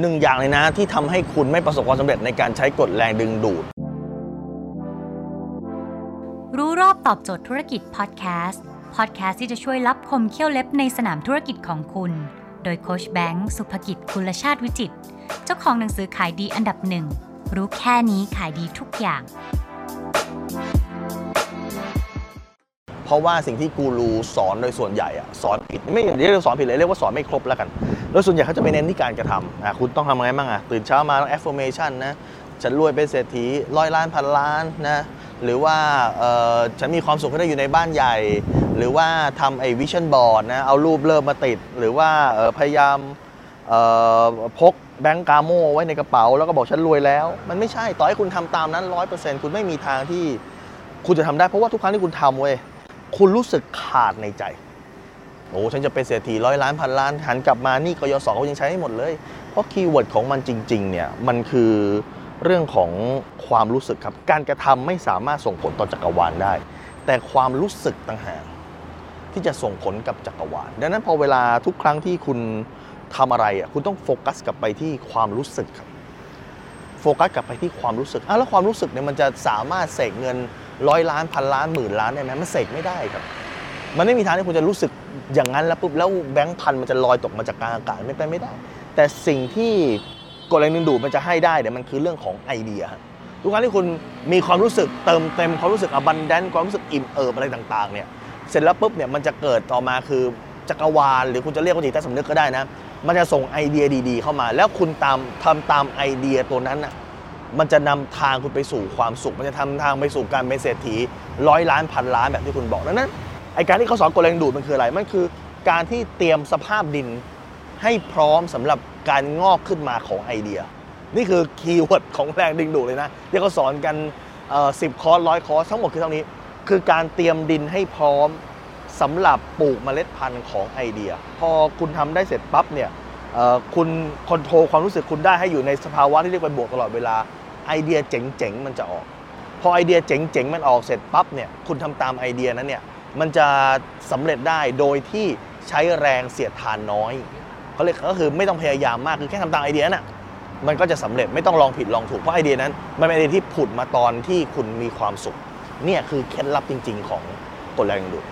หนึ่งอย่างเลยนะ ที่ทำให้คุณไม่ประสบความสำเร็จในการใช้กฎแรงดึงดูด รู้รอบตอบโจทย์ธุรกิจพอดแคสต์พอดแคสต์ที่จะช่วยรับคมเขี้ยวเล็บในสนามธุรกิจของคุณ โดยโคชแบงค์สุภกิจคุลชาติวิจิตรเจ้าของหนังสือขายดีอันดับหนึ่งรู้แค่นี้ขายดีทุกอย่าง เพราะว่าสิ่งที่กูรูสอนโดยส่วนใหญ่อะสอนผิดไม่เรียกว่าสอนผิดเลยเรียกว่าสอนไม่ครบแล้วกัน โดยส่วนใหญ่เขาจะไปเน้นที่การกระทำอะคุณต้องทำยังไงบ้างอะตื่นเช้ามาต้อง affirmation นะฉันรวยเป็นเศรษฐีร้อยล้านพันล้านนะหรือว่าฉันมีความสุขที่ได้อยู่ในบ้านใหญ่ หรือว่าทำไอ้วิชั่นบอร์ดนะเอารูปเริ่มมาติด หรือว่าพยายามพกแบงก์กาโมไว้ในกระเป๋า แล้วก็บอกฉันรวยแล้ว มันไม่ใช่ต่อให้คุณทำตามนั้นร้อยเปอร์เซ็นต์คุณไม่มีทางที่คุณจะทำได้เพราะว่าทุกครั้งที่คุณทำเว้ย คุณรู้สึกขาดในใจโอ้ฉันจะเป็นเศรษฐีร้อยล้านพันล้านหันกลับมานี่กยศเขายังใช้ไม่หมดเลย เพราะ keyword ของมันจริงๆเนี่ยมันคือเรื่องของความรู้สึกครับ การกระทำไม่สามารถส่งผลต่อจักรวาลได้ แต่ความรู้สึกต่างหากที่จะส่งผลกับจักรวาล ดังนั้นพอเวลาทุกครั้งที่คุณทำอะไรอะคุณต้องโฟกัสกลับไปที่ความรู้สึกครับ โฟกัสกลับไปที่ความรู้สึกอะแล้วความรู้สึกเนี่ยมันจะสามารถเสกเงิน ร้อยล้านพันล้านหมื่นล้านได้ไหมมันเสกไม่ได้ครับ มันไม่มีทางที่คุณจะรู้สึกอย่างนั้นแล้วปุ๊บแล้วแบงค์พันมันจะลอยตกมาจากกลางอากาศไม่ไปไม่ได้ แต่สิ่งที่กฎแรงดึงดูดมันจะให้ได้เนี่ยมันคือเรื่องของไอเดียทุกครั้งที่คุณมีความรู้สึกเติมเต็มความรู้สึกอบันแดนความรู้สึกอิ่มเอิบอะไรต่างๆเนี่ยเสร็จแล้วปุ๊บเนี่ยมันจะเกิดต่อมาคือจักรวาลหรือคุณจะเรียกว่าจิตใต้สำนึกก็ได้นะ มันจะส่งไอเดียดี ๆ เข้ามา แล้วคุณตามทำตามไอเดียตัวนั้นนะ มันจะนำทางคุณไปสู่ความสุข มันจะนำทางไปสู่การเป็นเศรษฐีร้อยล้านพันล้านแบบที่คุณบอกดังนั้นไอการที่เขาสอนกฎแรงดึงดูดมันคืออะไรมันคือ การที่เตรียมสภาพดินให้พร้อมสำหรับการงอกขึ้นมาของไอเดีย นี่คือ keyword ของแรงดึงดูดเลยนะที่เขาสอนกันสิบคอร์สร้อยคอร์สทั้งหมดคือเท่านี้ คือการเตรียมดินให้พร้อมสำหรับปลูกเมล็ดพันธุ์ของไอเดีย พอคุณทำได้เสร็จปั๊บเนี่ยคุณคอนโทรลความรู้สึกคุณได้ให้อยู่ในสภาวะที่เรียกว่าบวกตลอดเวลา ไอเดียเจ๋งๆมันจะออก พอไอเดียเจ๋งๆมันออกเสร็จปั๊บเนี่ยคุณทำตามไอเดียนั้นเนี่ยมันจะสำเร็จได้โดยที่ใช้แรงเสียดทานน้อยเขาเรียกก็คือไม่ต้องพยายามมากคือแค่ทำตามไอเดียน่ะมันก็จะสำเร็จไม่ต้องลองผิดลองถูกเพราะไอเดียนั้น มันเป็นไอเดียที่ผุดมาตอนที่คุณมีความสุข เนี่ยคือเคล็ดลับจริง ๆ ของกฎแรงดึงดูด